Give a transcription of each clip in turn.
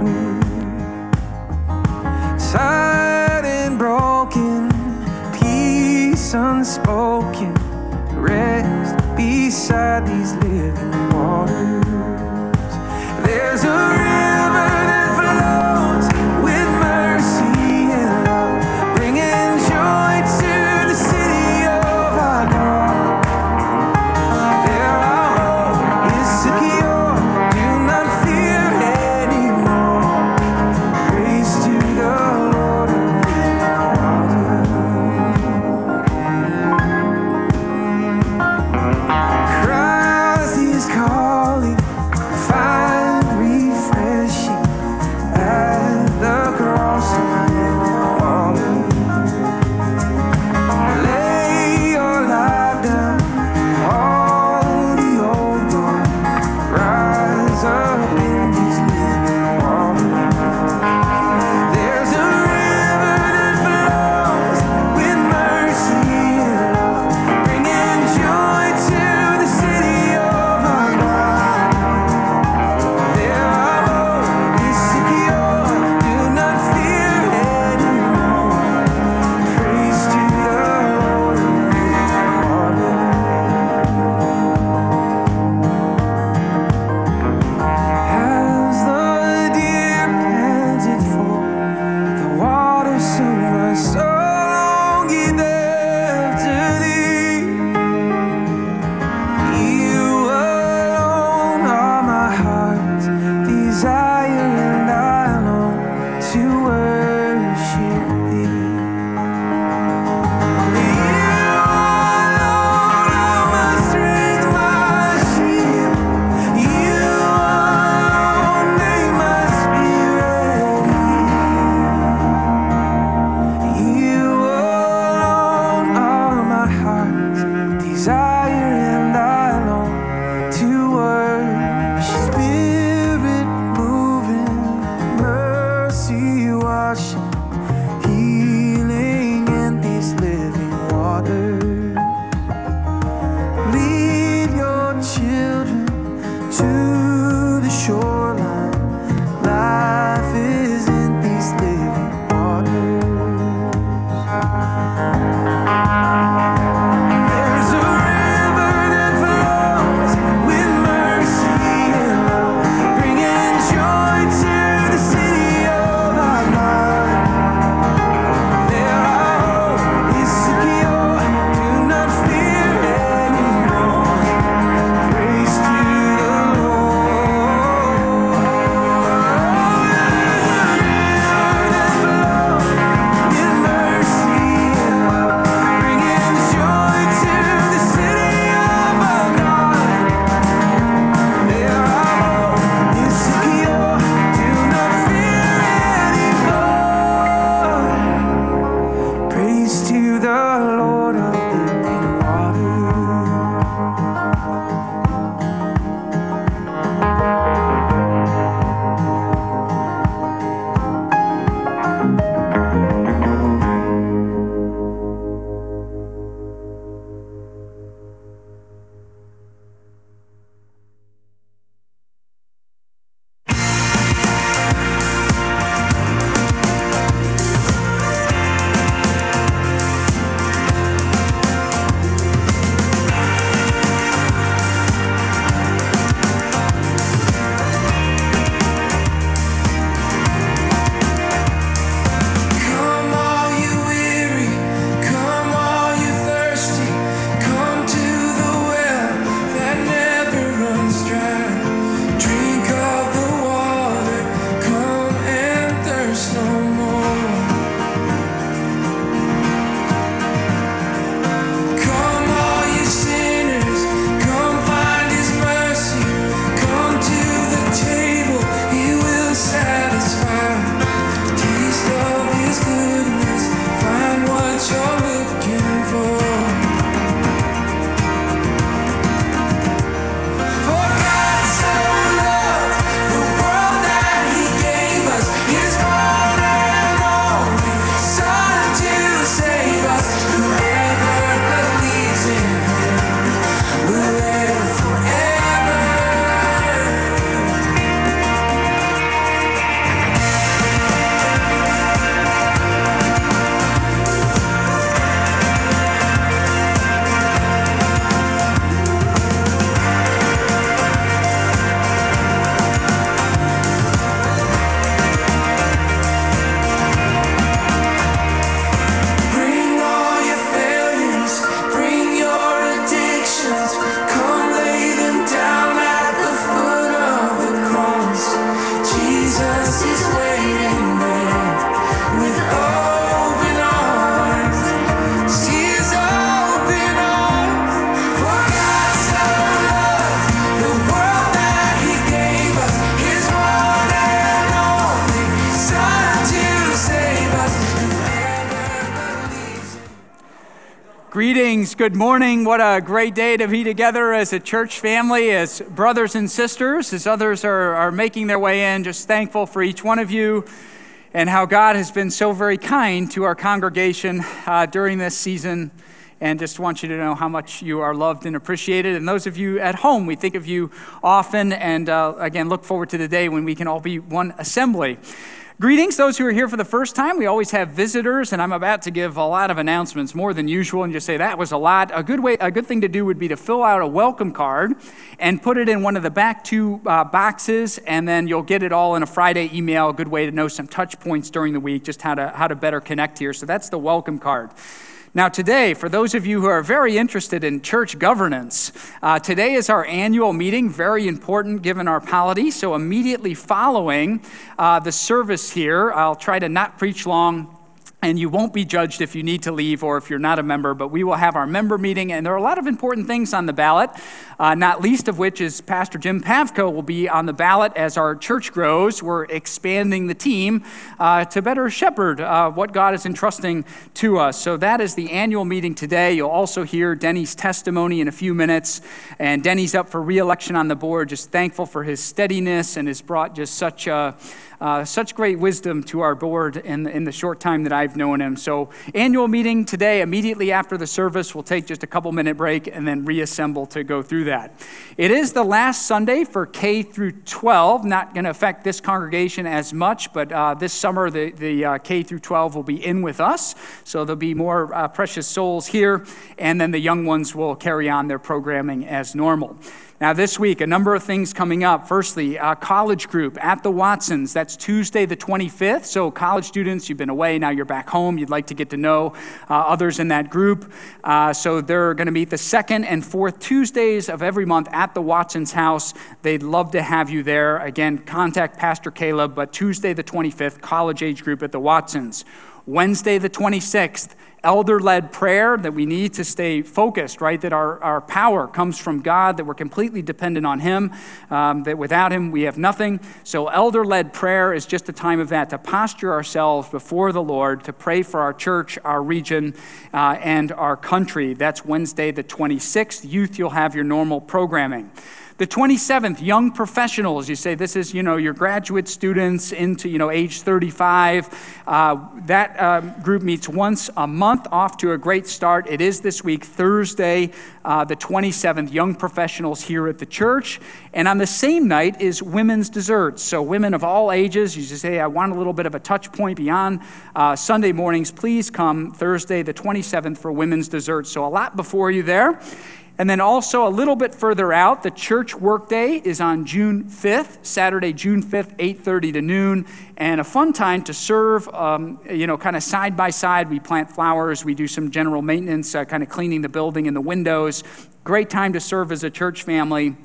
water. Tired and broken, peace unspoken, good morning. What a great day to be together as a church family, as brothers and sisters, as others are, are making their way in. Just thankful for each one of you and how God has been so very kind to our congregation uh, during this season. And just want you to know how much you are loved and appreciated. And those of you at home, we think of you often. And uh, again, look forward to the day when we can all be one assembly. Greetings, those who are here for the first time. We always have visitors, and I'm about to give a lot of announcements, more than usual, and just say that was a lot. A good way, a good thing to do would be to fill out a welcome card and put it in one of the back two uh, boxes, and then you'll get it all in a Friday email. A good way to know some touch points during the week, just how to how to better connect here. So that's the welcome card. Now, today, for those of you who are very interested in church governance, uh, today is our annual meeting, very important given our polity. So, immediately following uh, the service here, I'll try to not preach long and you won't be judged if you need to leave or if you're not a member, but we will have our member meeting, and there are a lot of important things on the ballot, uh, not least of which is Pastor Jim Pavko will be on the ballot as our church grows. We're expanding the team uh, to better shepherd uh, what God is entrusting to us. So that is the annual meeting today. You'll also hear Denny's testimony in a few minutes, and Denny's up for reelection on the board. Just thankful for his steadiness and has brought just such a uh, such great wisdom to our board in, in the short time that I've known him. So, annual meeting today, immediately after the service, we'll take just a couple minute break and then reassemble to go through that. It is the last Sunday for K through 12, not going to affect this congregation as much, but uh, this summer the, the uh, K through 12 will be in with us. So, there'll be more uh, precious souls here, and then the young ones will carry on their programming as normal. Now, this week, a number of things coming up. Firstly, a college group at the Watsons. That's Tuesday, the 25th. So, college students, you've been away, now you're back home. You'd like to get to know uh, others in that group. Uh, so, they're going to meet the second and fourth Tuesdays of every month at the Watsons house. They'd love to have you there. Again, contact Pastor Caleb, but Tuesday, the 25th, college age group at the Watsons. Wednesday, the 26th, elder led prayer that we need to stay focused, right? That our, our power comes from God, that we're completely dependent on Him, um, that without Him we have nothing. So, elder led prayer is just a time of that to posture ourselves before the Lord, to pray for our church, our region, uh, and our country. That's Wednesday, the 26th. Youth, you'll have your normal programming. The 27th, young professionals. You say this is, you know, your graduate students into, you know, age 35. Uh, that um, group meets once a month, off to a great start. It is this week, Thursday, uh, the 27th, young professionals here at the church. And on the same night is women's desserts. So, women of all ages, you just say, I want a little bit of a touch point beyond uh, Sunday mornings. Please come Thursday, the 27th, for women's desserts. So, a lot before you there. And then also a little bit further out, the church workday is on June 5th, Saturday, June 5th, 8:30 to noon, and a fun time to serve. Um, you know, kind of side by side. We plant flowers, we do some general maintenance, uh, kind of cleaning the building and the windows. Great time to serve as a church family.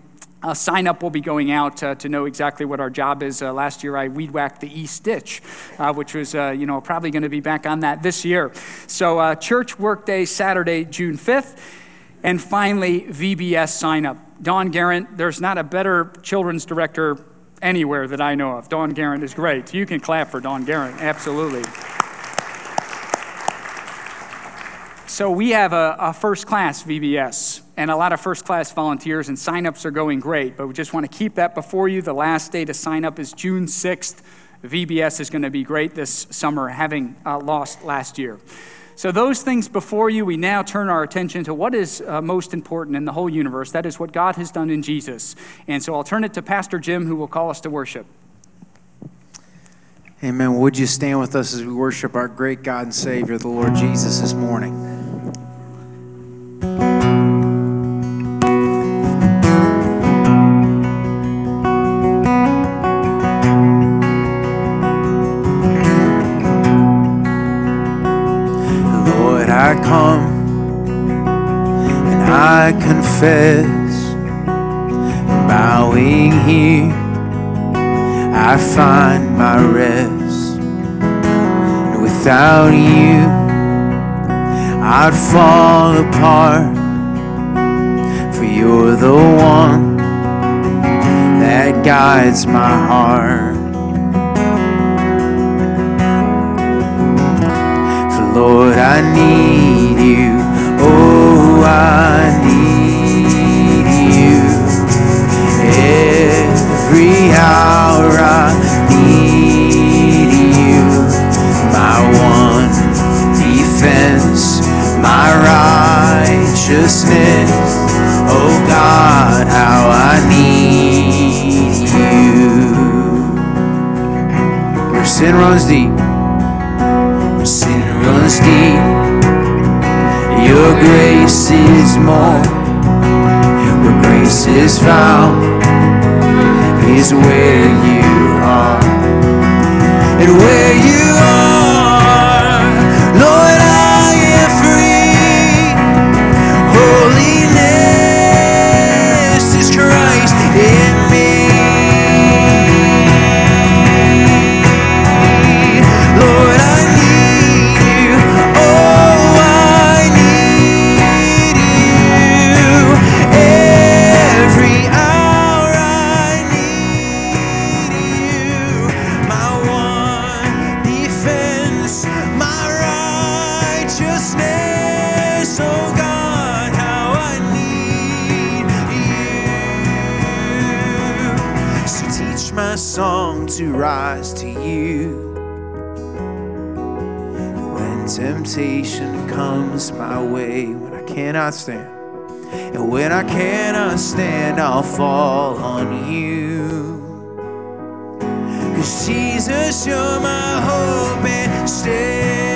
A sign up will be going out uh, to know exactly what our job is. Uh, last year, I weed whacked the east ditch, uh, which was, uh, you know, probably going to be back on that this year. So, uh, church workday Saturday, June 5th. And finally, VBS sign up. Don Garrett, there's not a better children's director anywhere that I know of. Don Garrett is great. You can clap for Don Garrett, absolutely. So we have a, a, first class VBS and a lot of first class volunteers, and signups are going great. But we just want to keep that before you. The last day to sign up is June 6th. VBS is going to be great this summer, having uh, lost last year. So, those things before you, we now turn our attention to what is uh, most important in the whole universe. That is what God has done in Jesus. And so, I'll turn it to Pastor Jim, who will call us to worship. Amen. Would you stand with us as we worship our great God and Savior, the Lord Jesus, this morning? Confess, bowing here, I find my rest. And without you, I'd fall apart. For you're the one that guides my heart. For Lord, I need you. Oh, I need Every hour I need you. My one defense, my righteousness. Oh God, how I need you. Where sin runs deep, where sin runs deep. Your grace is more. Where grace is found is where you are. And where you are, song to rise to you. When temptation comes my way, when I cannot stand, and when I cannot stand, I'll fall on you. Cause Jesus, you're my hope and stay.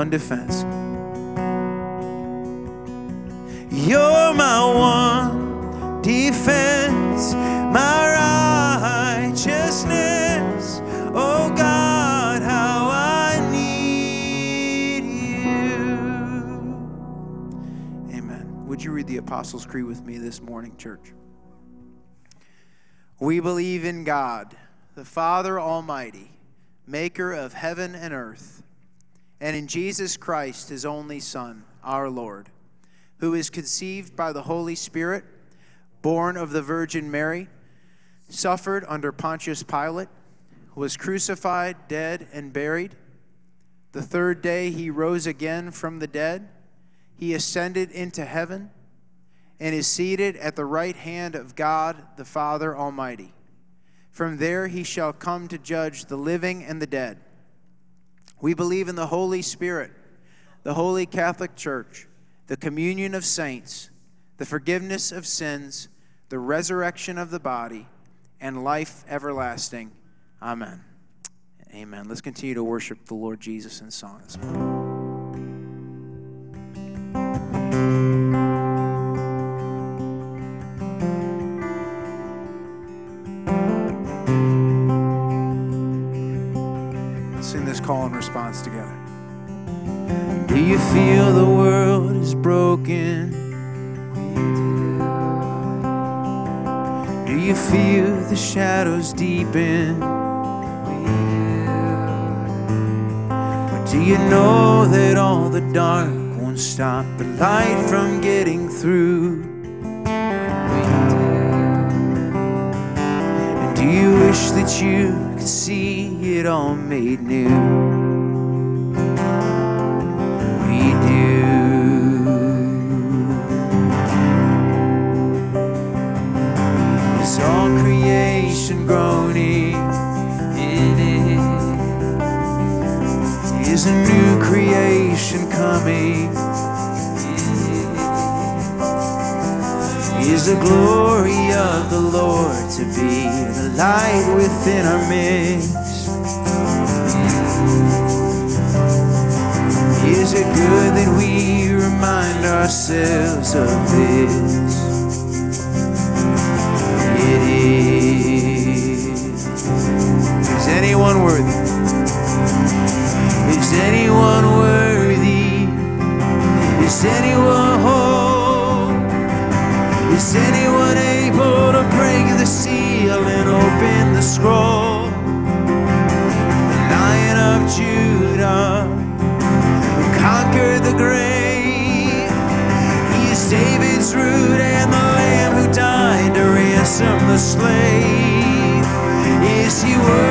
One defense. You're my one defense, my righteousness. Oh God, how I need you. Amen. Would you read the Apostles' Creed with me this morning, church? We believe in God, the Father Almighty, maker of heaven and earth, and in Jesus Christ, his only Son, our Lord, who is conceived by the Holy Spirit, born of the Virgin Mary, suffered under Pontius Pilate, was crucified, dead, and buried. The third day he rose again from the dead. He ascended into heaven and is seated at the right hand of God the Father Almighty. From there he shall come to judge the living and the dead. We believe in the Holy Spirit, the Holy Catholic Church, the communion of saints, the forgiveness of sins, the resurrection of the body, and life everlasting. Amen. Amen. Let's continue to worship the Lord Jesus in song this morning. And response together. Do you feel the world is broken? Do you feel the shadows deepen? But do you know that all the dark won't stop the light from getting through? And do you wish that you could see it all made new? Groaning in it? Is a new creation coming? is the glory of the Lord to be the light within our midst. Is it good that we remind ourselves of this? Anyone worthy? Is anyone worthy? Is anyone whole? Is anyone able to break the seal and open the scroll? The Lion of Judah who conquered the grave. He is David's root and the Lamb who died to ransom the slave. Is he worthy?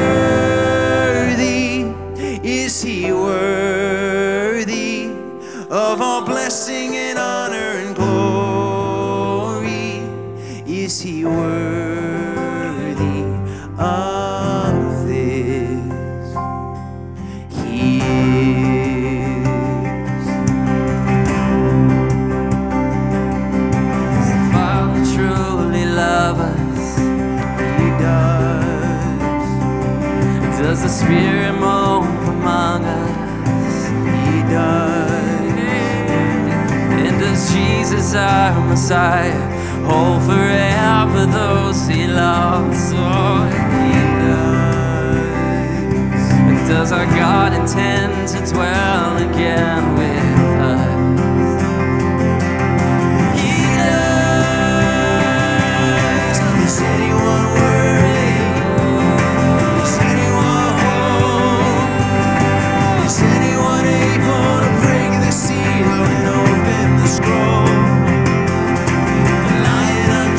Messiah, hold forever those he loves? Oh, He does. and does our God intend to dwell again with us? He does. Is anyone worthy? Is anyone whole? Is anyone able to break the seal and open the scroll?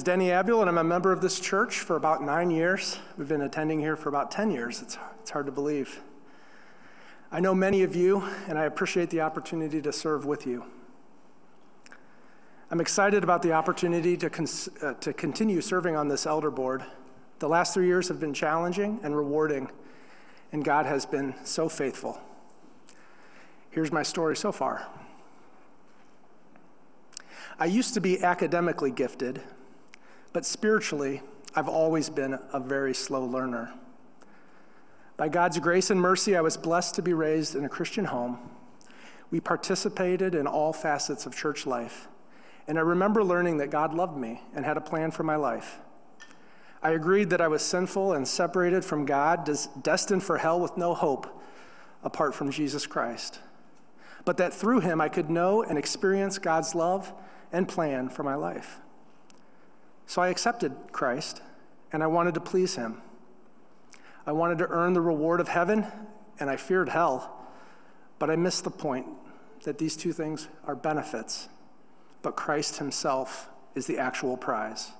name's Denny Abdul, and I'm a member of this church for about nine years. We've been attending here for about 10 years. It's, it's hard to believe. I know many of you, and I appreciate the opportunity to serve with you. I'm excited about the opportunity to, cons- uh, to continue serving on this elder board. The last three years have been challenging and rewarding, and God has been so faithful. Here's my story so far. I used to be academically gifted, but spiritually, I've always been a very slow learner. By God's grace and mercy, I was blessed to be raised in a Christian home. We participated in all facets of church life, and I remember learning that God loved me and had a plan for my life. I agreed that I was sinful and separated from God, destined for hell with no hope apart from Jesus Christ. But that through him I could know and experience God's love and plan for my life. So I accepted Christ and I wanted to please him. I wanted to earn the reward of heaven and I feared hell, but I missed the point. that these two things are benefits, but Christ Himself is the actual prize.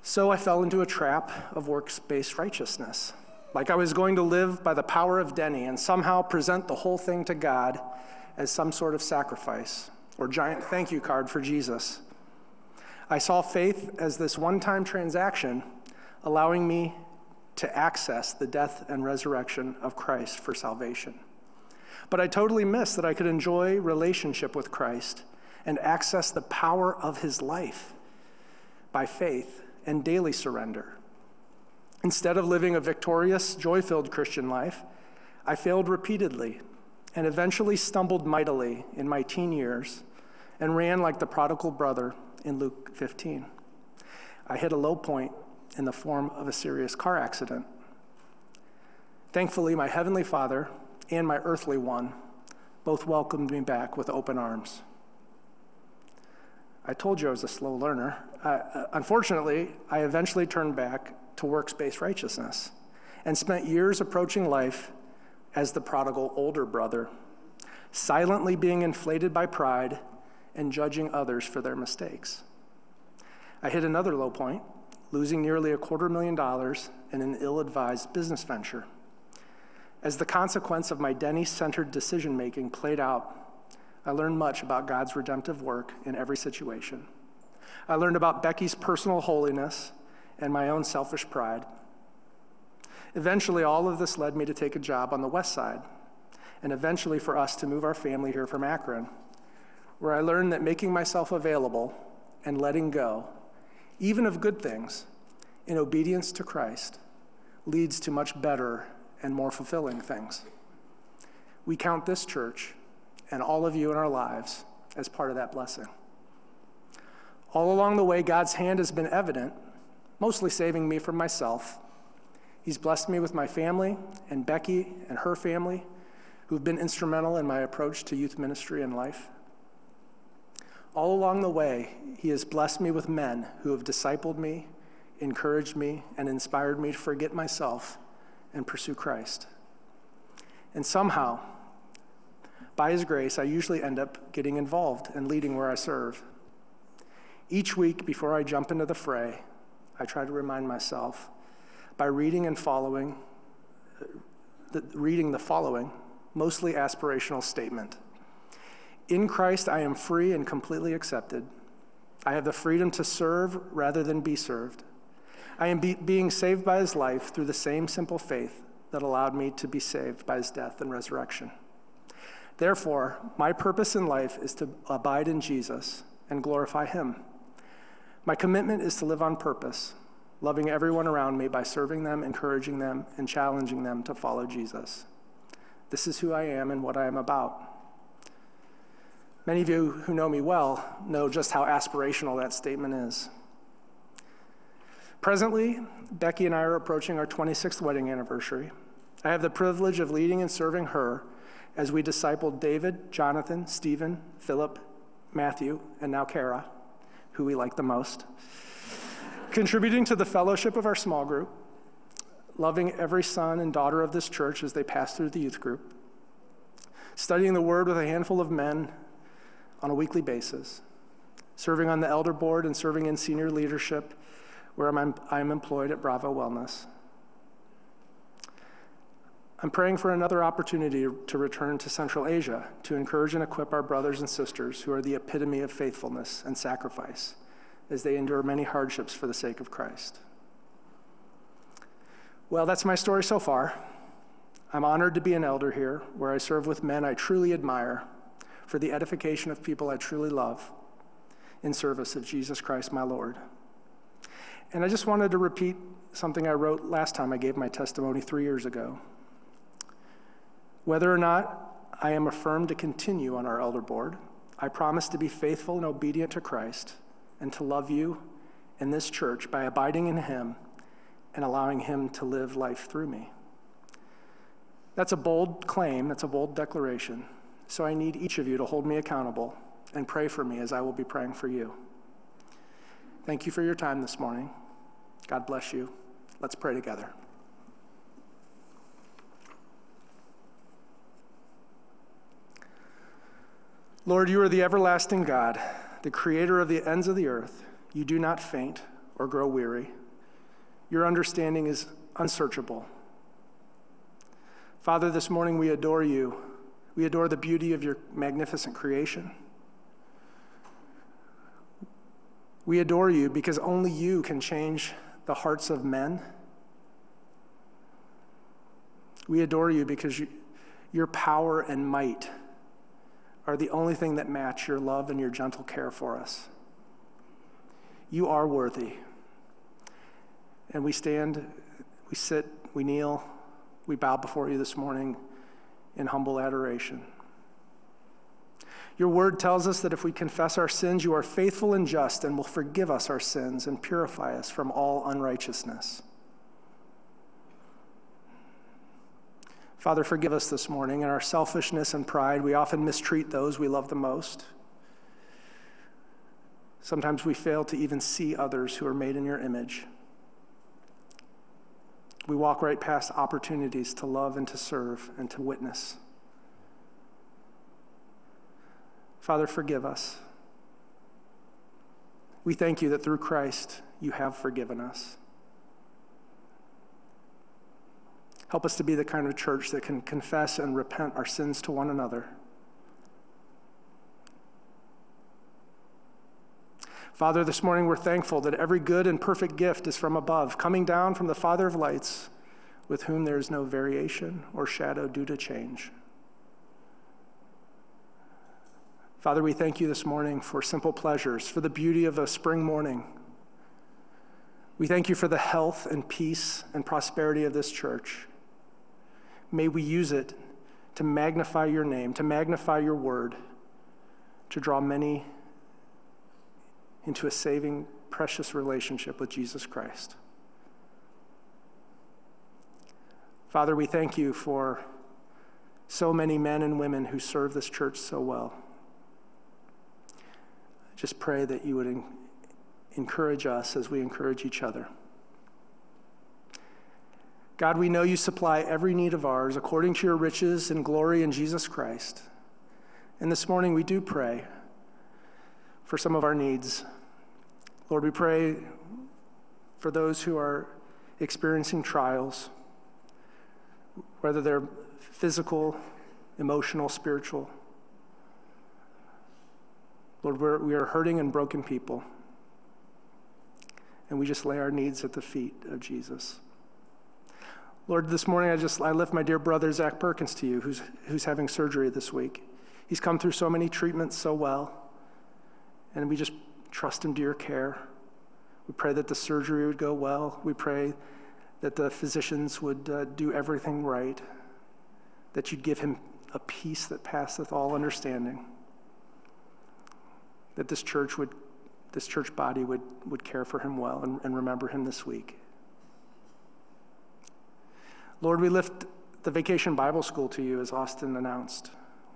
So I fell into a trap of works based righteousness. Like I was going to live by the power of Denny and somehow present the whole thing to God as some sort of sacrifice or giant thank you card for Jesus. I saw faith as this one time transaction allowing me to access the death and resurrection of Christ for salvation. But I totally missed that I could enjoy relationship with Christ and access the power of his life by faith and daily surrender. Instead of living a victorious, joy filled Christian life, I failed repeatedly and eventually stumbled mightily in my teen years and ran like the prodigal brother in Luke 15. I hit a low point in the form of a serious car accident. Thankfully, my Heavenly Father and my earthly one both welcomed me back with open arms. I told you I was a slow learner. Uh, unfortunately, I eventually turned back to works based righteousness and spent years approaching life as the prodigal older brother, silently being inflated by pride and judging others for their mistakes. I hit another low point, losing nearly a quarter million dollars in an ill advised business venture. As the consequence of my Denny centered decision making played out, I learned much about God's redemptive work in every situation. I learned about Becky's personal holiness and my own selfish pride. Eventually, all of this led me to take a job on the west side, and eventually for us to move our family here from Akron, where I learned that making myself available and letting go, even of good things, in obedience to Christ, leads to much better and more fulfilling things. We count this church and all of you in our lives as part of that blessing. All along the way, God's hand has been evident, mostly saving me from myself. He's blessed me with my family and Becky and her family, who've been instrumental in my approach to youth ministry and life. All along the way, He has blessed me with men who have discipled me, encouraged me, and inspired me to forget myself and pursue Christ. And somehow, by His grace, I usually end up getting involved and leading where I serve. Each week before I jump into the fray, I try to remind myself by reading and following, uh, the, reading the following, mostly aspirational statement. In Christ, I am free and completely accepted. I have the freedom to serve rather than be served. I am be, being saved by his life through the same simple faith that allowed me to be saved by his death and resurrection. Therefore, my purpose in life is to abide in Jesus and glorify him. My commitment is to live on purpose, loving everyone around me by serving them, encouraging them, and challenging them to follow Jesus. This is who I am and what I am about. Many of you who know me well know just how aspirational that statement is. Presently, Becky and I are approaching our 26th wedding anniversary. I have the privilege of leading and serving her as we discipled David, Jonathan, Stephen, Philip, Matthew, and now Kara, who we like the most, contributing to the fellowship of our small group, loving every son and daughter of this church as they pass through the youth group, studying the word with a handful of men on a weekly basis, serving on the elder board and serving in senior leadership where I'm, I'm employed at Bravo Wellness. I'm praying for another opportunity to return to Central Asia to encourage and equip our brothers and sisters who are the epitome of faithfulness and sacrifice as they endure many hardships for the sake of Christ. Well, that's my story so far. I'm honored to be an elder here, where I serve with men I truly admire for the edification of people I truly love in service of Jesus Christ, my Lord. And I just wanted to repeat something I wrote last time I gave my testimony three years ago. Whether or not I am affirmed to continue on our elder board, I promise to be faithful and obedient to Christ and to love you and this church by abiding in Him and allowing Him to live life through me. That's a bold claim, that's a bold declaration. So I need each of you to hold me accountable and pray for me as I will be praying for you. Thank you for your time this morning. God bless you. Let's pray together. Lord, you are the everlasting God, the creator of the ends of the earth. You do not faint or grow weary. Your understanding is unsearchable. Father, this morning we adore you. We adore the beauty of your magnificent creation. We adore you because only you can change the hearts of men. We adore you because you, your power and might are the only thing that match your love and your gentle care for us. You are worthy. And we stand, we sit, we kneel, we bow before you this morning in humble adoration. Your word tells us that if we confess our sins, you are faithful and just and will forgive us our sins and purify us from all unrighteousness. Father, forgive us this morning. In our selfishness and pride, we often mistreat those we love the most. Sometimes we fail to even see others who are made in your image. We walk right past opportunities to love and to serve and to witness. Father, forgive us. We thank you that through Christ you have forgiven us. Help us to be the kind of church that can confess and repent our sins to one another. Father, this morning we're thankful that every good and perfect gift is from above, coming down from the Father of lights, with whom there is no variation or shadow due to change. Father, we thank you this morning for simple pleasures, for the beauty of a spring morning. We thank you for the health and peace and prosperity of this church. May we use it to magnify your name, to magnify your word, to draw many into a saving, precious relationship with Jesus Christ. Father, we thank you for so many men and women who serve this church so well. Just pray that you would encourage us as we encourage each other. God, we know you supply every need of ours according to your riches and glory in Jesus Christ. And this morning we do pray for some of our needs. Lord, we pray for those who are experiencing trials, whether they're physical, emotional, spiritual. Lord, we're, we are hurting and broken people. And we just lay our needs at the feet of Jesus. Lord, this morning I just I lift my dear brother Zach Perkins to you, who's who's having surgery this week. He's come through so many treatments so well, and we just trust him to your care. We pray that the surgery would go well. We pray that the physicians would uh, do everything right, that you'd give him a peace that passeth all understanding, that this church would, this church body would, would care for him well and, and remember him this week. Lord, we lift the Vacation Bible School to you, as Austin announced.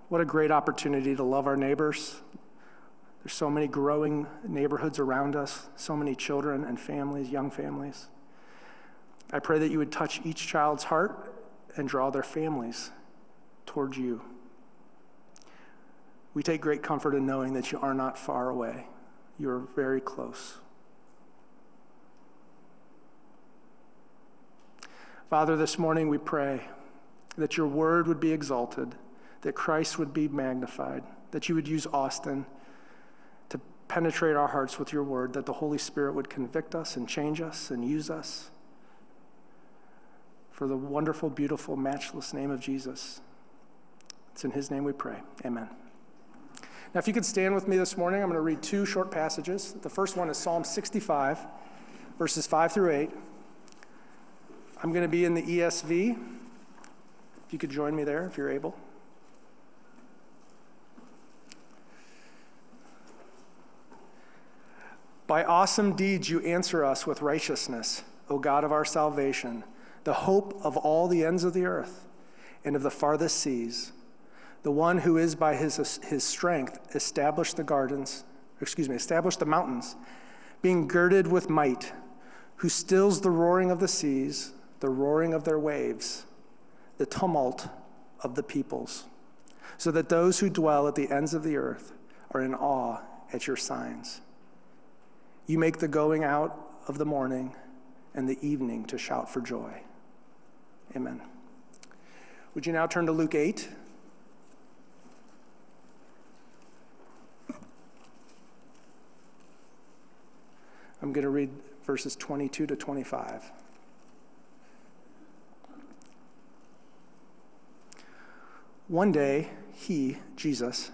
What a great opportunity to love our neighbors. There's so many growing neighborhoods around us, so many children and families, young families. I pray that you would touch each child's heart and draw their families towards you. We take great comfort in knowing that you are not far away, you are very close. Father, this morning we pray that your word would be exalted, that Christ would be magnified, that you would use Austin penetrate our hearts with your word, that the Holy Spirit would convict us and change us and use us for the wonderful, beautiful, matchless name of Jesus. It's in his name we pray. Amen. Now, if you could stand with me this morning, I'm going to read two short passages. The first one is Psalm 65, verses 5 through 8. I'm going to be in the ESV. If you could join me there, if you're able. By awesome deeds you answer us with righteousness, O God of our salvation, the hope of all the ends of the earth and of the farthest seas, the one who is by his, his strength established the gardens, excuse me, established the mountains, being girded with might, who stills the roaring of the seas the roaring of their waves, the tumult of the peoples. so that those who dwell at the ends of the earth are in awe at your signs. You make the going out of the morning and the evening to shout for joy. Amen. Would you now turn to Luke 8? I'm going to read verses 22 to 25. One day, he, Jesus,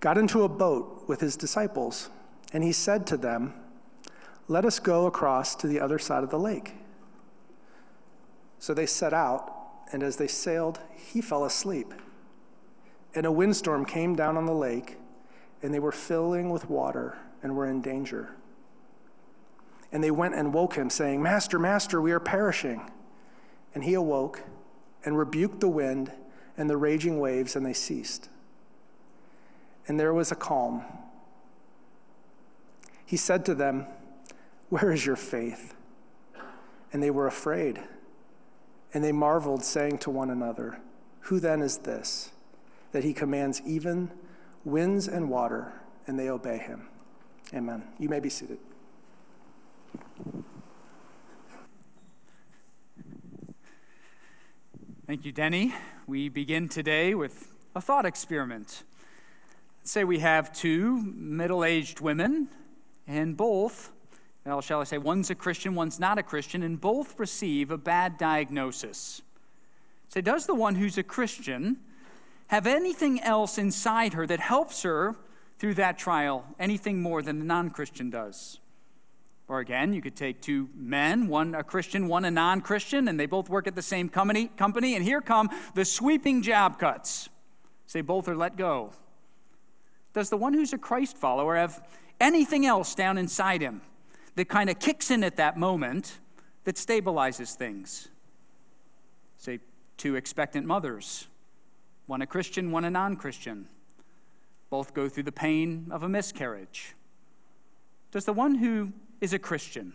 got into a boat with his disciples, and he said to them, Let us go across to the other side of the lake. So they set out, and as they sailed, he fell asleep. And a windstorm came down on the lake, and they were filling with water and were in danger. And they went and woke him, saying, Master, Master, we are perishing. And he awoke and rebuked the wind and the raging waves, and they ceased. And there was a calm. He said to them, Where is your faith? And they were afraid. And they marveled, saying to one another, Who then is this, that he commands even winds and water, and they obey him? Amen. You may be seated. Thank you, Denny. We begin today with a thought experiment. Let's say we have two middle aged women, and both, well, shall I say, one's a Christian, one's not a Christian, and both receive a bad diagnosis. Say, does the one who's a Christian have anything else inside her that helps her through that trial, anything more than the non Christian does? Or again, you could take two men, one a Christian, one a non Christian, and they both work at the same company, company, and here come the sweeping job cuts. Say both are let go. Does the one who's a Christ follower have anything else down inside him that kind of kicks in at that moment that stabilizes things? Say two expectant mothers, one a Christian, one a non Christian. Both go through the pain of a miscarriage. Does the one who is a Christian?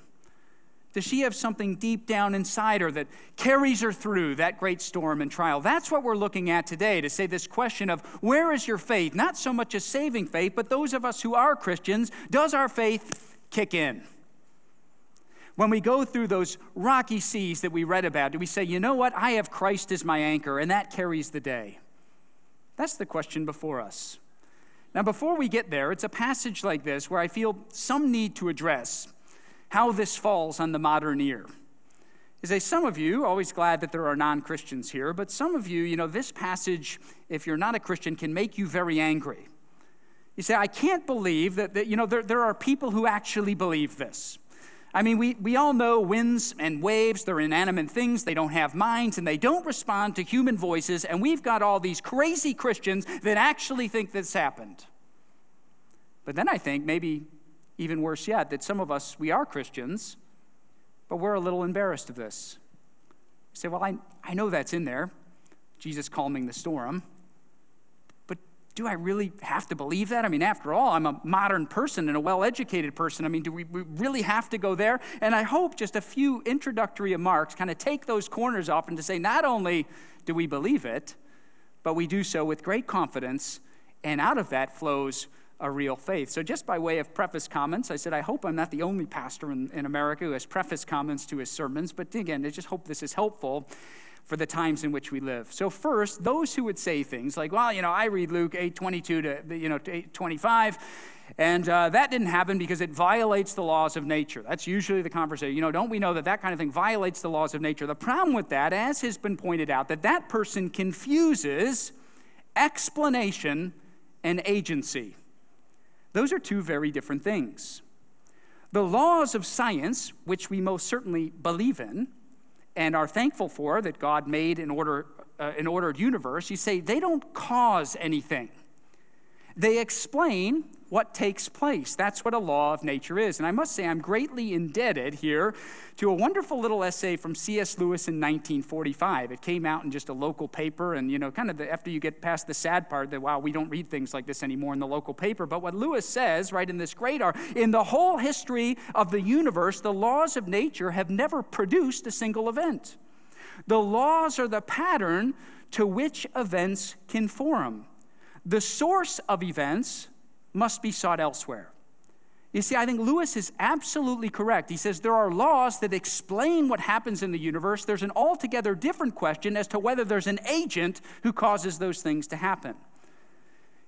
Does she have something deep down inside her that carries her through that great storm and trial? That's what we're looking at today to say this question of where is your faith? Not so much a saving faith, but those of us who are Christians, does our faith kick in? When we go through those rocky seas that we read about, do we say, you know what? I have Christ as my anchor, and that carries the day? That's the question before us. Now, before we get there, it's a passage like this where I feel some need to address how this falls on the modern ear. Is a some of you, always glad that there are non Christians here, but some of you, you know, this passage, if you're not a Christian, can make you very angry. You say, I can't believe that, that you know, there, there are people who actually believe this. I mean, we, we all know winds and waves, they're inanimate things, they don't have minds, and they don't respond to human voices, and we've got all these crazy Christians that actually think this happened. But then I think maybe even worse yet, that some of us, we are Christians, but we're a little embarrassed of this. You say, well, I, I know that's in there, Jesus calming the storm, do I really have to believe that? I mean, after all, I'm a modern person and a well educated person. I mean, do we, we really have to go there? And I hope just a few introductory remarks kind of take those corners off and to say, not only do we believe it, but we do so with great confidence, and out of that flows a real faith. So, just by way of preface comments, I said, I hope I'm not the only pastor in, in America who has preface comments to his sermons, but again, I just hope this is helpful for the times in which we live. So first, those who would say things like, well, you know, I read Luke 8:22 to you know 8:25, and uh, that didn't happen because it violates the laws of nature. That's usually the conversation. You know, don't we know that that kind of thing violates the laws of nature? The problem with that, as has been pointed out, that that person confuses explanation and agency. Those are two very different things. The laws of science, which we most certainly believe in and are thankful for that God made in order, uh, an ordered universe, you say they don't cause anything. They explain what takes place. That's what a law of nature is. And I must say, I'm greatly indebted here to a wonderful little essay from C.S. Lewis in 1945. It came out in just a local paper, and you know, kind of the, after you get past the sad part that, wow, we don't read things like this anymore in the local paper. But what Lewis says, right, in this great art, in the whole history of the universe, the laws of nature have never produced a single event. The laws are the pattern to which events conform. The source of events must be sought elsewhere. You see, I think Lewis is absolutely correct. He says there are laws that explain what happens in the universe. There's an altogether different question as to whether there's an agent who causes those things to happen.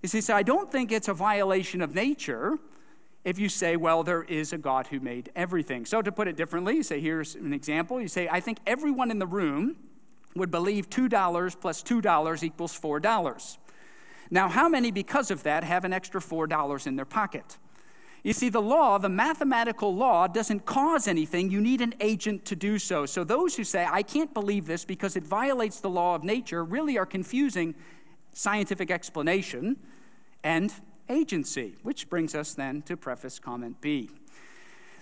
You see, so I don't think it's a violation of nature if you say, well, there is a God who made everything. So to put it differently, you say, here's an example. You say, I think everyone in the room would believe $2 plus $2 equals $4. Now, how many, because of that, have an extra $4 in their pocket? You see, the law, the mathematical law, doesn't cause anything. You need an agent to do so. So, those who say, I can't believe this because it violates the law of nature, really are confusing scientific explanation and agency, which brings us then to preface comment B.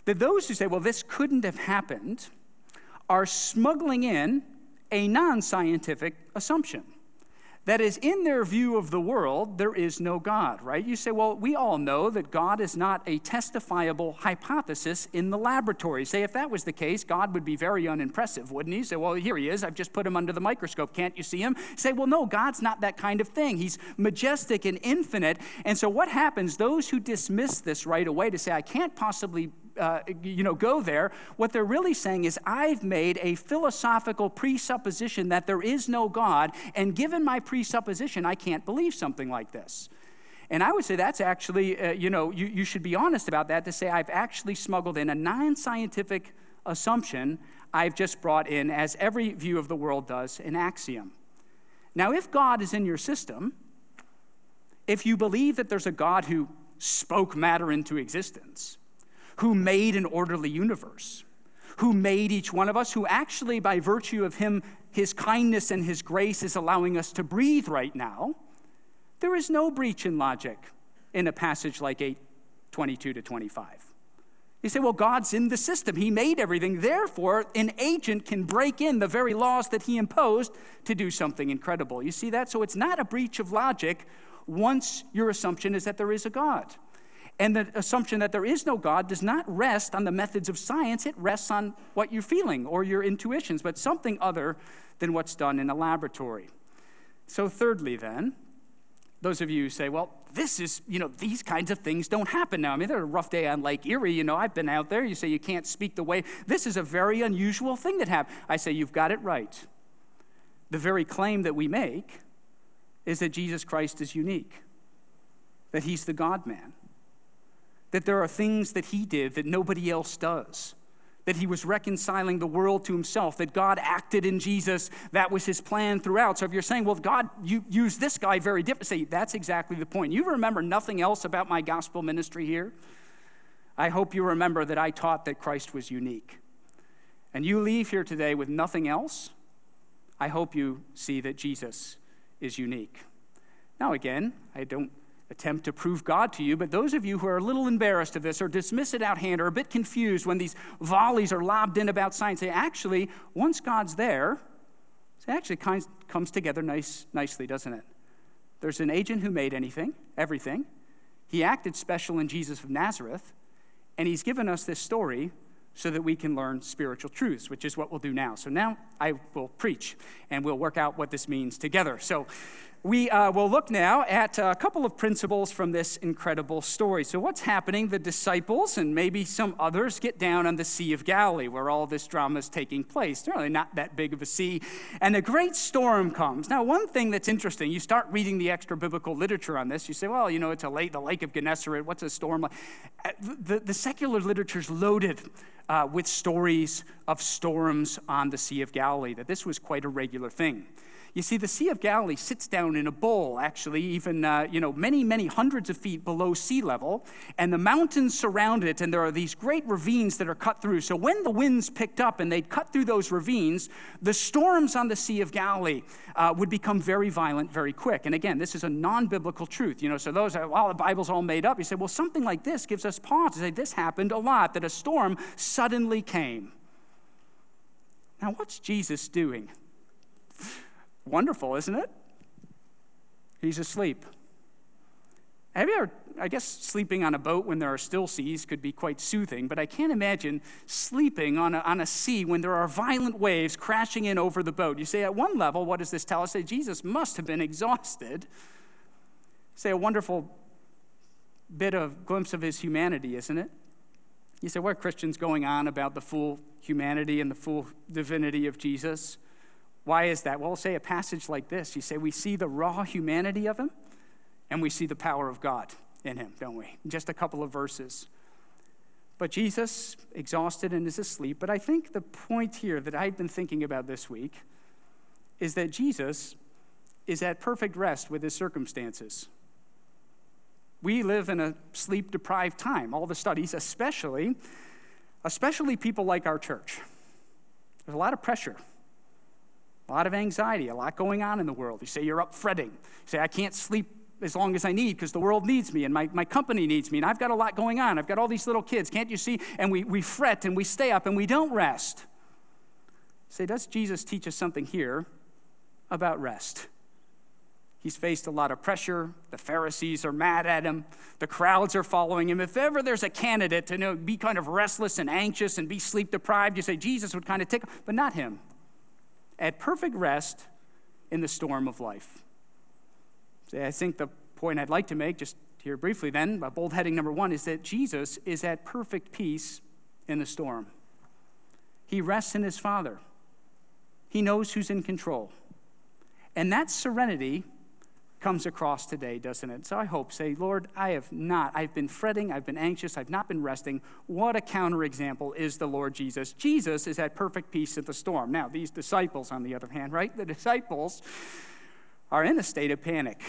That those who say, well, this couldn't have happened, are smuggling in a non scientific assumption. That is, in their view of the world, there is no God, right? You say, well, we all know that God is not a testifiable hypothesis in the laboratory. Say, if that was the case, God would be very unimpressive, wouldn't he? Say, well, here he is. I've just put him under the microscope. Can't you see him? Say, well, no, God's not that kind of thing. He's majestic and infinite. And so what happens? Those who dismiss this right away to say, I can't possibly uh, you know, go there. What they're really saying is, I've made a philosophical presupposition that there is no God, and given my presupposition, I can't believe something like this. And I would say that's actually, uh, you know, you, you should be honest about that to say, I've actually smuggled in a non scientific assumption I've just brought in, as every view of the world does, an axiom. Now, if God is in your system, if you believe that there's a God who spoke matter into existence, who made an orderly universe, who made each one of us, who actually, by virtue of him, his kindness and his grace, is allowing us to breathe right now, there is no breach in logic in a passage like 8 22 to 25. You say, well, God's in the system. He made everything. Therefore, an agent can break in the very laws that he imposed to do something incredible. You see that? So it's not a breach of logic once your assumption is that there is a God. And the assumption that there is no God does not rest on the methods of science, it rests on what you're feeling or your intuitions, but something other than what's done in a laboratory. So, thirdly, then, those of you who say, well, this is, you know, these kinds of things don't happen now. I mean, they're a rough day on Lake Erie. You know, I've been out there. You say you can't speak the way. This is a very unusual thing that happened. I say, you've got it right. The very claim that we make is that Jesus Christ is unique, that he's the God man that there are things that he did that nobody else does, that he was reconciling the world to himself, that God acted in Jesus. That was his plan throughout. So if you're saying, well, God you used this guy very differently, that's exactly the point. You remember nothing else about my gospel ministry here? I hope you remember that I taught that Christ was unique. And you leave here today with nothing else. I hope you see that Jesus is unique. Now, again, I don't attempt to prove God to you, but those of you who are a little embarrassed of this or dismiss it out hand or a bit confused when these volleys are lobbed in about science, say, actually, once God's there, it actually comes together nice, nicely, doesn't it? There's an agent who made anything, everything. He acted special in Jesus of Nazareth, and he's given us this story so that we can learn spiritual truths, which is what we'll do now. So now I will preach, and we'll work out what this means together. So we uh, will look now at a couple of principles from this incredible story. So, what's happening? The disciples and maybe some others get down on the Sea of Galilee where all this drama is taking place. It's really not that big of a sea. And a great storm comes. Now, one thing that's interesting, you start reading the extra biblical literature on this, you say, well, you know, it's a lake, the Lake of Gennesaret. What's a storm like? Uh, the, the secular literature is loaded uh, with stories of storms on the Sea of Galilee, that this was quite a regular thing. You see, the Sea of Galilee sits down in a bowl, actually, even, uh, you know, many, many hundreds of feet below sea level, and the mountains surround it, and there are these great ravines that are cut through. So when the winds picked up and they'd cut through those ravines, the storms on the Sea of Galilee uh, would become very violent very quick. And again, this is a non biblical truth, you know, so those are, well, the Bible's all made up. You say, well, something like this gives us pause to say this happened a lot, that a storm suddenly came. Now, what's Jesus doing? Wonderful, isn't it? He's asleep. Have you ever, I guess sleeping on a boat when there are still seas could be quite soothing, but I can't imagine sleeping on a, on a sea when there are violent waves crashing in over the boat. You say, at one level, what does this tell us? Say, Jesus must have been exhausted. Say, a wonderful bit of glimpse of his humanity, isn't it? You say, what are Christians going on about the full humanity and the full divinity of Jesus? Why is that? Well, say a passage like this. You say, we see the raw humanity of him and we see the power of God in him, don't we? Just a couple of verses. But Jesus, exhausted and is asleep. But I think the point here that I've been thinking about this week is that Jesus is at perfect rest with his circumstances. We live in a sleep deprived time. All the studies, especially, especially people like our church. There's a lot of pressure, a lot of anxiety, a lot going on in the world. You say you're up fretting. You say, I can't sleep as long as I need because the world needs me and my, my company needs me and I've got a lot going on. I've got all these little kids. Can't you see? And we, we fret and we stay up and we don't rest. Say, does Jesus teach us something here about rest? He's faced a lot of pressure. The Pharisees are mad at him. The crowds are following him. If ever there's a candidate to know, be kind of restless and anxious and be sleep deprived, you say Jesus would kind of take, but not him. At perfect rest in the storm of life. I think the point I'd like to make, just here briefly then, bold heading number one, is that Jesus is at perfect peace in the storm. He rests in his Father, he knows who's in control. And that serenity comes across today, doesn't it? So I hope, say, Lord, I have not, I've been fretting, I've been anxious, I've not been resting. What a counterexample is the Lord Jesus. Jesus is at perfect peace in the storm. Now, these disciples, on the other hand, right? The disciples are in a state of panic.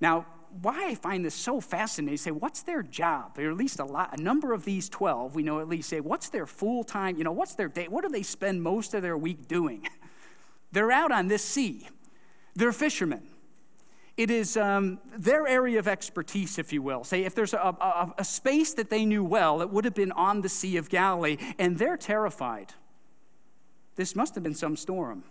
Now, why I find this so fascinating, say, what's their job? Or at least a lot, a number of these 12, we know at least say, what's their full time, you know, what's their day? What do they spend most of their week doing? They're out on this sea. They're fishermen. It is um, their area of expertise, if you will. Say, if there's a, a, a space that they knew well, it would have been on the Sea of Galilee, and they're terrified. This must have been some storm.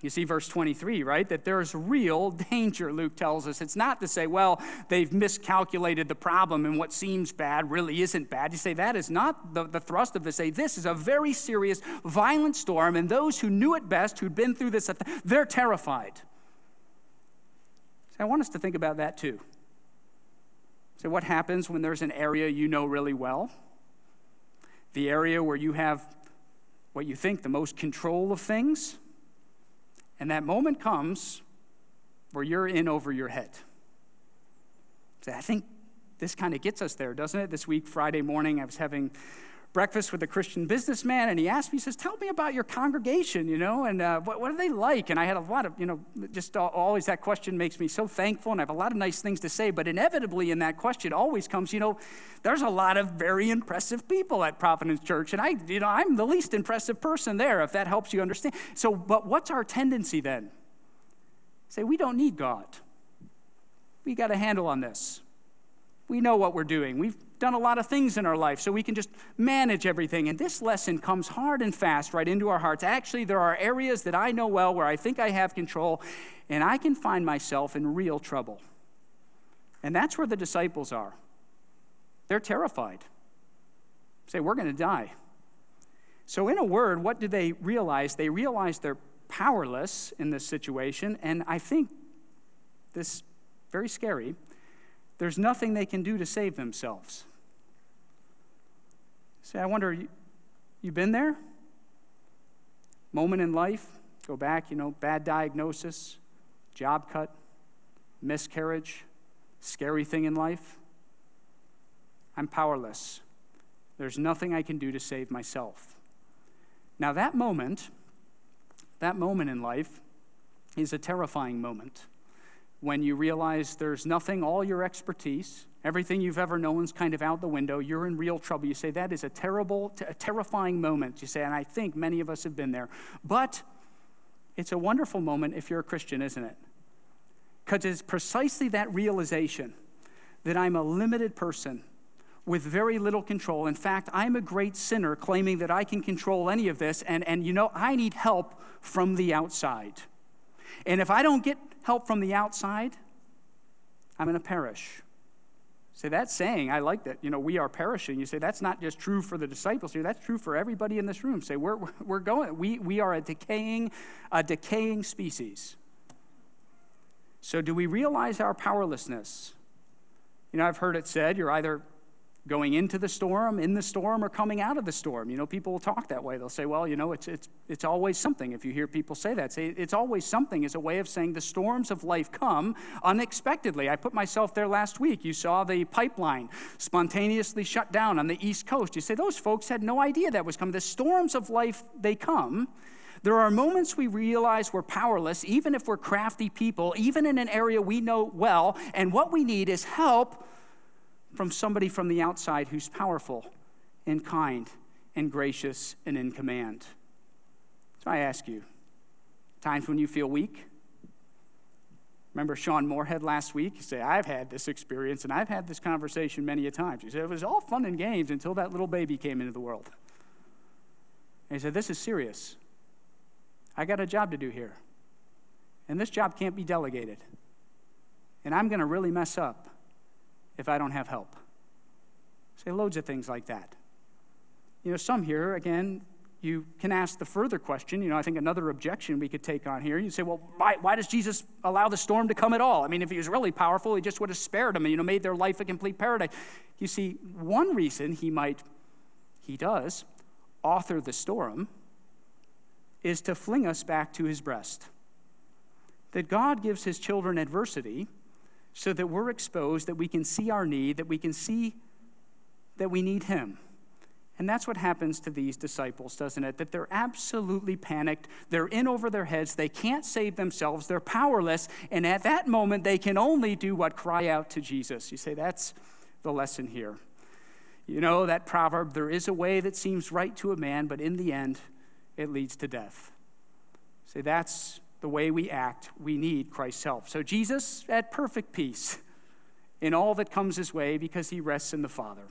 You see, verse 23, right? That there's real danger, Luke tells us. It's not to say, well, they've miscalculated the problem and what seems bad really isn't bad. You say, that is not the, the thrust of this. Say, this is a very serious, violent storm, and those who knew it best, who'd been through this, they're terrified. I want us to think about that too. So, what happens when there's an area you know really well? The area where you have what you think the most control of things? And that moment comes where you're in over your head. So I think this kind of gets us there, doesn't it? This week, Friday morning, I was having breakfast with a Christian businessman, and he asked me, he says, Tell me about your congregation, you know, and uh, what, what, are they like? And I had a lot of, you know, just always that question makes me so thankful, and I have a lot of nice things to say, but inevitably in that question always comes, you know, there's a lot of very impressive people at Providence Church, and I, you know, I'm the least impressive person there, if that helps you understand. So, but what's our tendency then? Say, we don't need God. We got a handle on this. We know what we're doing. We've done a lot of things in our life, so we can just manage everything. And this lesson comes hard and fast right into our hearts. Actually, there are areas that I know well where I think I have control, and I can find myself in real trouble. And that's where the disciples are. They're terrified. Say, we're going to die. So, in a word, what do they realize? They realize they're powerless in this situation, and I think this very scary. There's nothing they can do to save themselves. Say, I wonder, you, you been there? Moment in life, go back, you know, bad diagnosis, job cut, miscarriage, scary thing in life. I'm powerless. There's nothing I can do to save myself. Now, that moment, that moment in life is a terrifying moment when you realize there's nothing, all your expertise, everything you've ever known is kind of out the window, you're in real trouble. You say, that is a terrible, a terrifying moment. You say, and I think many of us have been there. But it's a wonderful moment if you're a Christian, isn't it? Because it's precisely that realization that I'm a limited person with very little control. In fact, I'm a great sinner claiming that I can control any of this, and, and you know, I need help from the outside. And if I don't get help from the outside, I'm going to perish. Say that saying, I like that. You know, we are perishing. You say that's not just true for the disciples here. That's true for everybody in this room. Say we're we're going. We we are a decaying, a decaying species. So do we realize our powerlessness? You know, I've heard it said you're either going into the storm, in the storm, or coming out of the storm. You know, people will talk that way. They'll say, well, you know, it's, it's, it's always something. If you hear people say that, say it's always something is a way of saying the storms of life come unexpectedly. I put myself there last week. You saw the pipeline spontaneously shut down on the East Coast. You say, those folks had no idea that was coming. The storms of life, they come. There are moments we realize we're powerless, even if we're crafty people, even in an area we know well, and what we need is help from somebody from the outside who's powerful and kind and gracious and in command. So I ask you, times when you feel weak? Remember Sean Moorhead last week? He said, I've had this experience and I've had this conversation many a times. He said, it was all fun and games until that little baby came into the world. And he said, This is serious. I got a job to do here. And this job can't be delegated. And I'm going to really mess up if I don't have help. Say loads of things like that. You know, some here, again, you can ask the further question. You know, I think another objection we could take on here, you say, well, why, why does Jesus allow the storm to come at all? I mean, if he was really powerful, he just would have spared them and, you know, made their life a complete paradise. You see, one reason he might, he does, author the storm is to fling us back to his breast. That God gives his children adversity so that we're exposed, that we can see our need, that we can see that we need Him. And that's what happens to these disciples, doesn't it? That they're absolutely panicked. They're in over their heads. They can't save themselves. They're powerless. And at that moment, they can only do what cry out to Jesus. You say, that's the lesson here. You know that proverb there is a way that seems right to a man, but in the end, it leads to death. Say, that's the way we act, we need Christ's help. So Jesus at perfect peace in all that comes his way because he rests in the Father.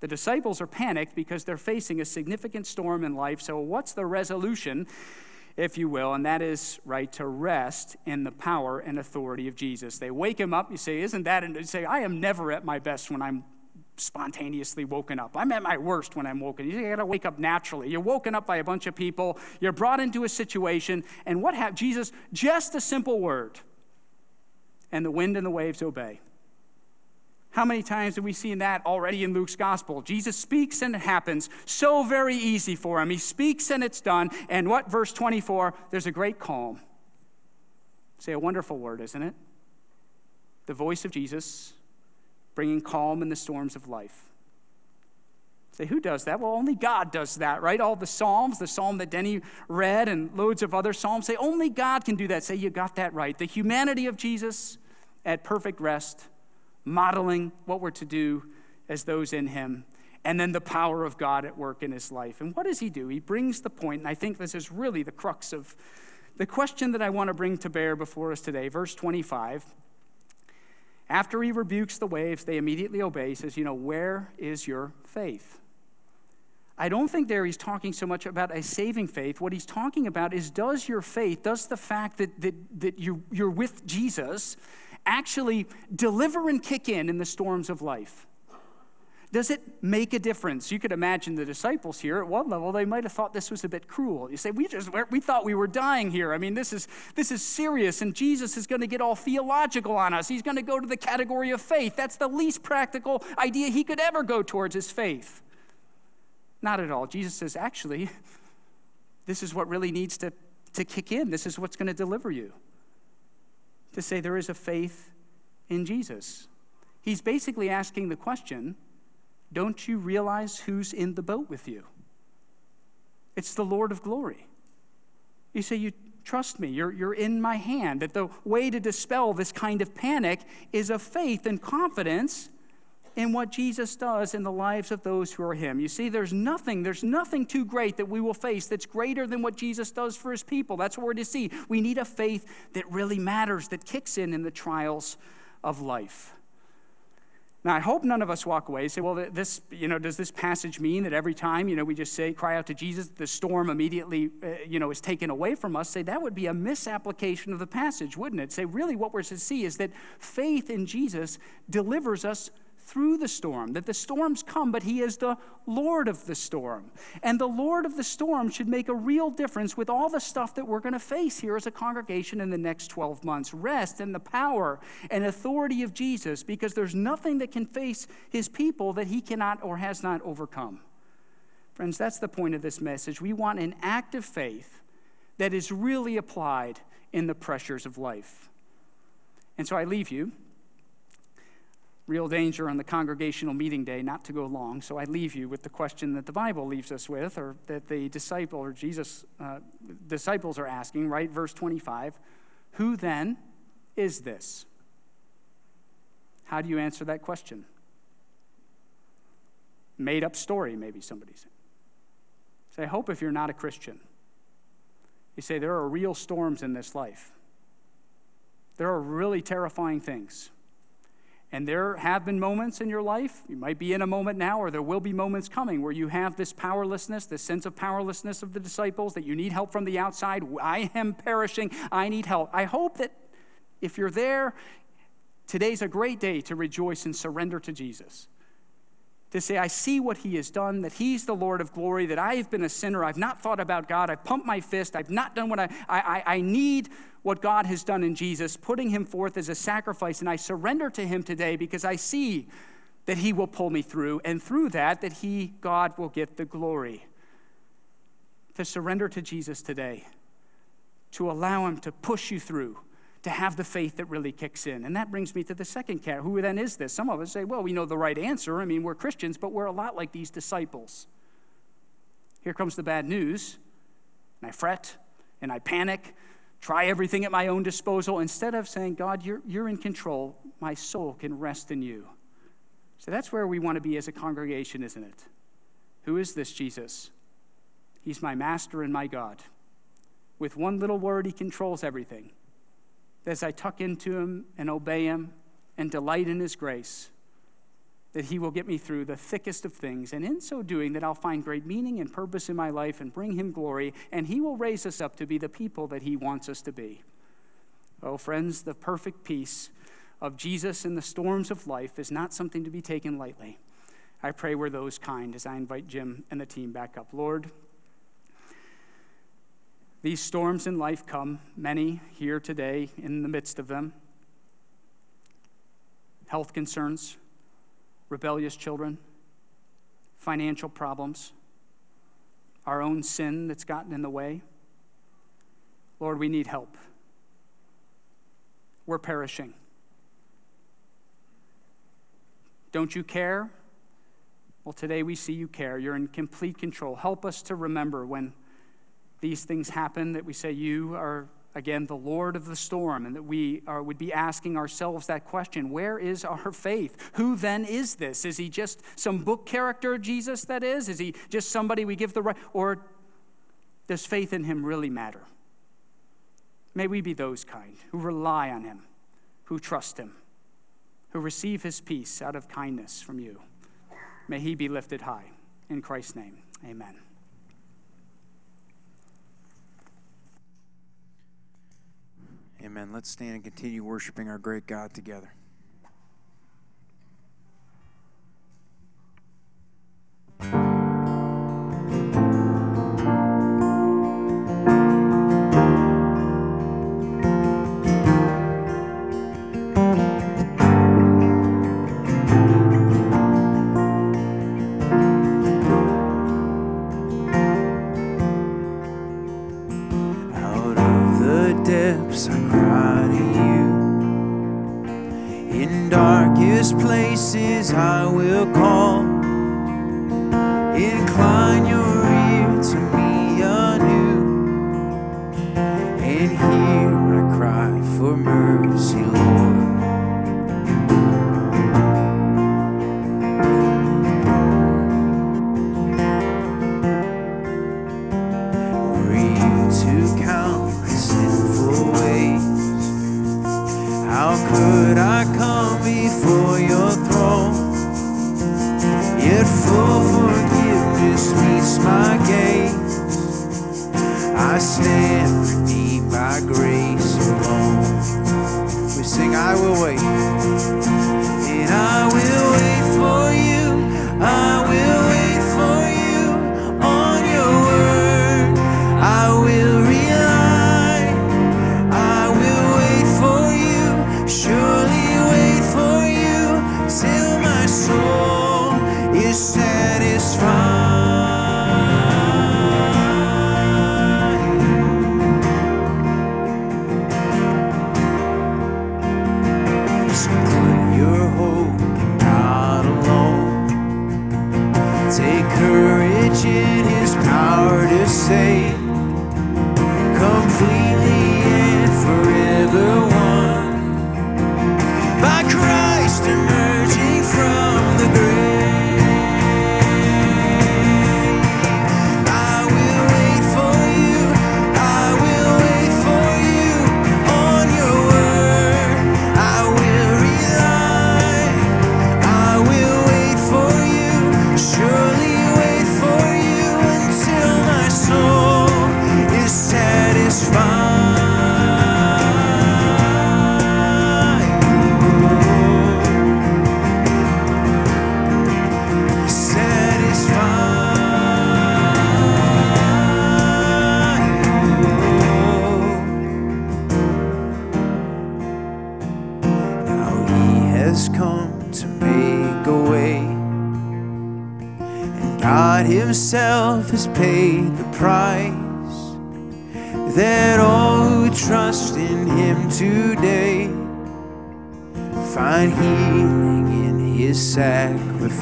The disciples are panicked because they're facing a significant storm in life. So, what's the resolution, if you will? And that is, right, to rest in the power and authority of Jesus. They wake him up. You say, Isn't that? And they say, I am never at my best when I'm spontaneously woken up. I'm at my worst when I'm woken. You got to wake up naturally. You're woken up by a bunch of people. You're brought into a situation, and what happened? Jesus, just a simple word, and the wind and the waves obey. How many times have we seen that already in Luke's gospel? Jesus speaks and it happens. So very easy for him. He speaks and it's done. And what, verse 24? There's a great calm. Say a wonderful word, isn't it? The voice of Jesus bringing calm in the storms of life. Say, who does that? Well, only God does that, right? All the Psalms, the Psalm that Denny read, and loads of other Psalms say, only God can do that. Say, you got that right. The humanity of Jesus at perfect rest, modeling what we're to do as those in Him, and then the power of God at work in His life. And what does He do? He brings the point, and I think this is really the crux of the question that I want to bring to bear before us today. Verse 25 after he rebukes the waves, they immediately obey. He says, You know, where is your faith? I don't think there he's talking so much about a saving faith. What he's talking about is does your faith, does the fact that, that, that you, you're with Jesus actually deliver and kick in in the storms of life? Does it make a difference? You could imagine the disciples here at one level, they might have thought this was a bit cruel. You say, we just we thought we were dying here. I mean, this is this is serious, and Jesus is going to get all theological on us. He's going to go to the category of faith. That's the least practical idea he could ever go towards his faith. Not at all. Jesus says, actually, this is what really needs to, to kick in. This is what's going to deliver you. To say there is a faith in Jesus. He's basically asking the question don't you realize who's in the boat with you? It's the Lord of glory. You say, You trust me, you're, you're in my hand. That the way to dispel this kind of panic is a faith and confidence in what Jesus does in the lives of those who are Him. You see, there's nothing, there's nothing too great that we will face that's greater than what Jesus does for His people. That's what we're to see. We need a faith that really matters, that kicks in in the trials of life. Now, I hope none of us walk away and say, well, this, you know, does this passage mean that every time, you know, we just say, cry out to Jesus, the storm immediately, uh, you know, is taken away from us? Say, that would be a misapplication of the passage, wouldn't it? Say, really, what we're to see is that faith in Jesus delivers us through the storm, that the storms come, but He is the Lord of the storm. And the Lord of the storm should make a real difference with all the stuff that we're going to face here as a congregation in the next 12 months. Rest in the power and authority of Jesus, because there's nothing that can face His people that He cannot or has not overcome. Friends, that's the point of this message. We want an active faith that is really applied in the pressures of life. And so I leave you real danger on the congregational meeting day not to go long. So I leave you with the question that the Bible leaves us with, or that the disciple or Jesus uh, disciples are asking, right? Verse 25 Who then is this? How do you answer that question? Made up story, maybe somebody said. So I hope if you're not a Christian, you say there are real storms in this life. There are really terrifying things. And there have been moments in your life, you might be in a moment now, or there will be moments coming where you have this powerlessness, this sense of powerlessness of the disciples, that you need help from the outside. I am perishing. I need help. I hope that if you're there, today's a great day to rejoice and surrender to Jesus to say, I see what he has done, that he's the Lord of glory, that I have been a sinner. I've not thought about God. I've pumped my fist. I've not done what I, I, I need what God has done in Jesus, putting him forth as a sacrifice. And I surrender to him today because I see that he will pull me through. And through that, that he, God, will get the glory. To surrender to Jesus today, to allow him to push you through to have the faith that really kicks in. And that brings me to the second cat. Who then is this? Some of us say, well, we know the right answer. I mean, we're Christians, but we're a lot like these disciples. Here comes the bad news, and I fret and I panic, try everything at my own disposal. Instead of saying, God, you're, you're in control, my soul can rest in you. So that's where we want to be as a congregation, isn't it? Who is this Jesus? He's my master and my God. With one little word, he controls everything as I tuck into Him and obey Him and delight in His grace, that He will get me through the thickest of things. And in so doing, that I'll find great meaning and purpose in my life and bring Him glory, and He will raise us up to be the people that He wants us to be. Oh, friends, the perfect peace of Jesus in the storms of life is not something to be taken lightly. I pray we're those kind as I invite Jim and the team back up. Lord, these storms in life come, many here today in the midst of them. Health concerns, rebellious children, financial problems, our own sin that's gotten in the way. Lord, we need help. We're perishing. Don't you care? Well, today we see you care. You're in complete control. Help us to remember when these things happen, that we say, You are, again, the Lord of the storm, and that we are, would be asking ourselves that question Where is our faith? Who then is this? Is he just some book character, Jesus, that is? Is he just somebody we give the right? Or does faith in him really matter? May we be those kind who rely on him, who trust him, who receive his peace out of kindness from you. May he be lifted high. In Christ's name, amen. Amen. Let's stand and continue worshiping our great God together.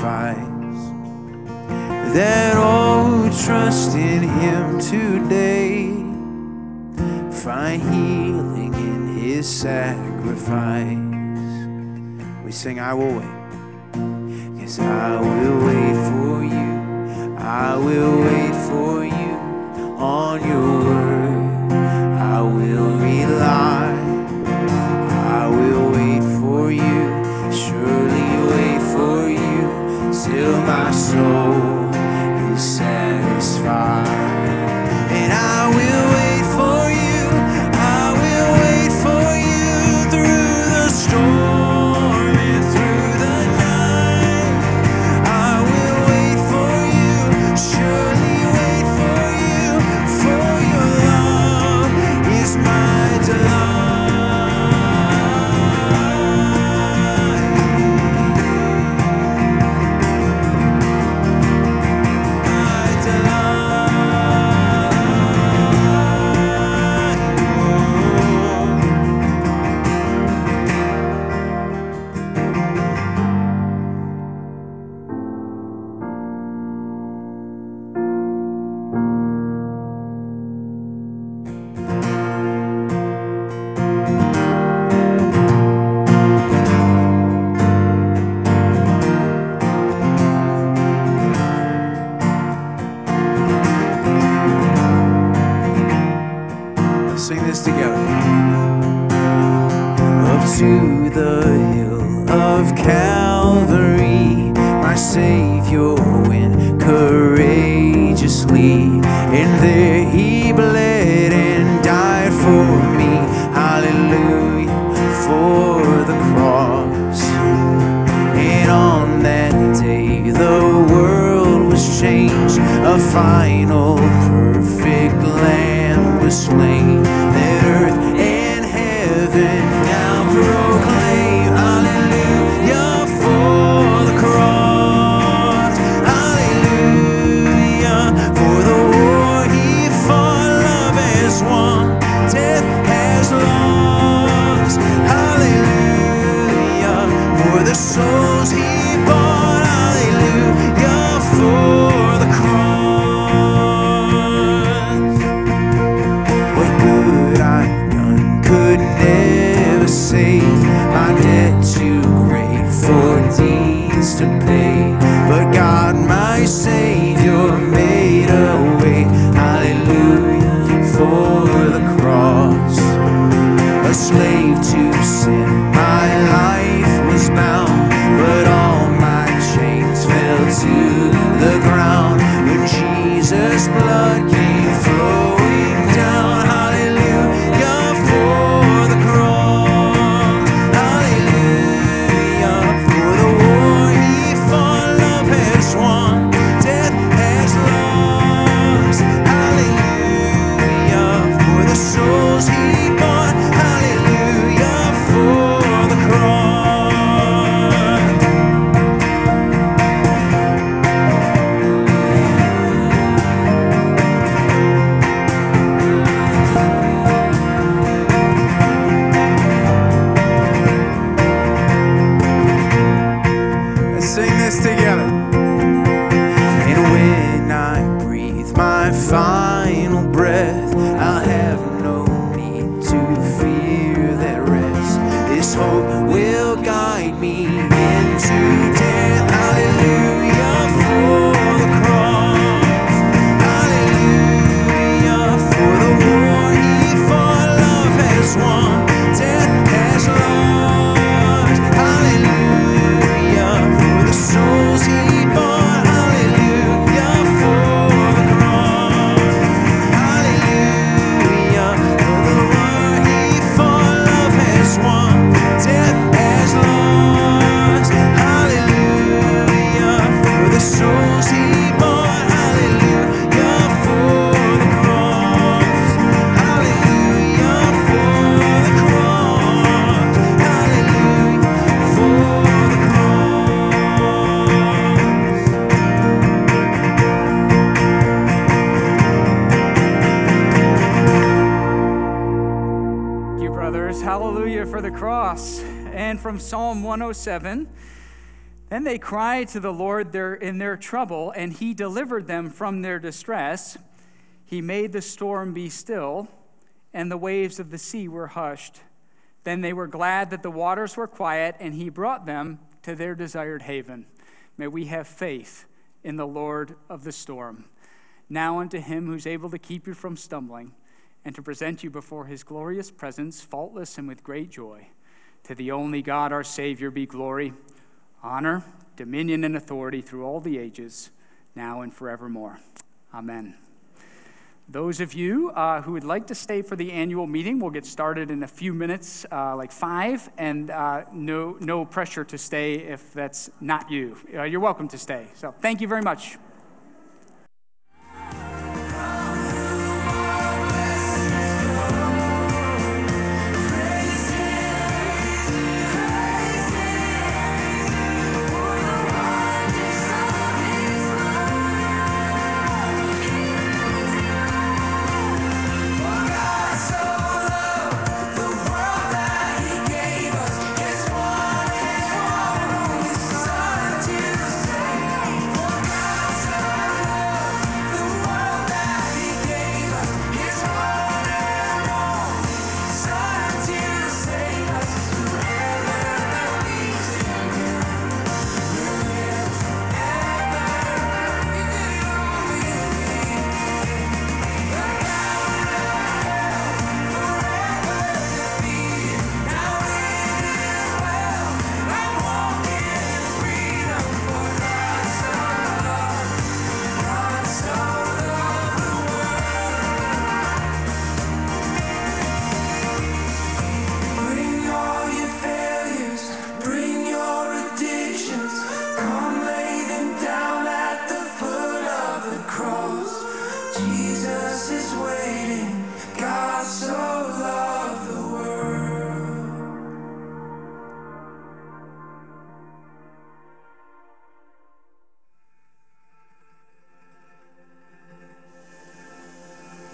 sacrifice that all who trust in him today find healing in his sacrifice. We sing, I will wait, I will wait for you. I will wait for you. From Psalm 107 Then they cried to the Lord in their trouble, and he delivered them from their distress. He made the storm be still, and the waves of the sea were hushed. Then they were glad that the waters were quiet, and he brought them to their desired haven. May we have faith in the Lord of the storm. Now unto him who's able to keep you from stumbling and to present you before his glorious presence, faultless and with great joy. To the only God, our Savior, be glory, honor, dominion, and authority through all the ages, now and forevermore. Amen. Those of you uh, who would like to stay for the annual meeting, we'll get started in a few minutes, uh, like five, and uh, no, no pressure to stay if that's not you. Uh, you're welcome to stay. So thank you very much.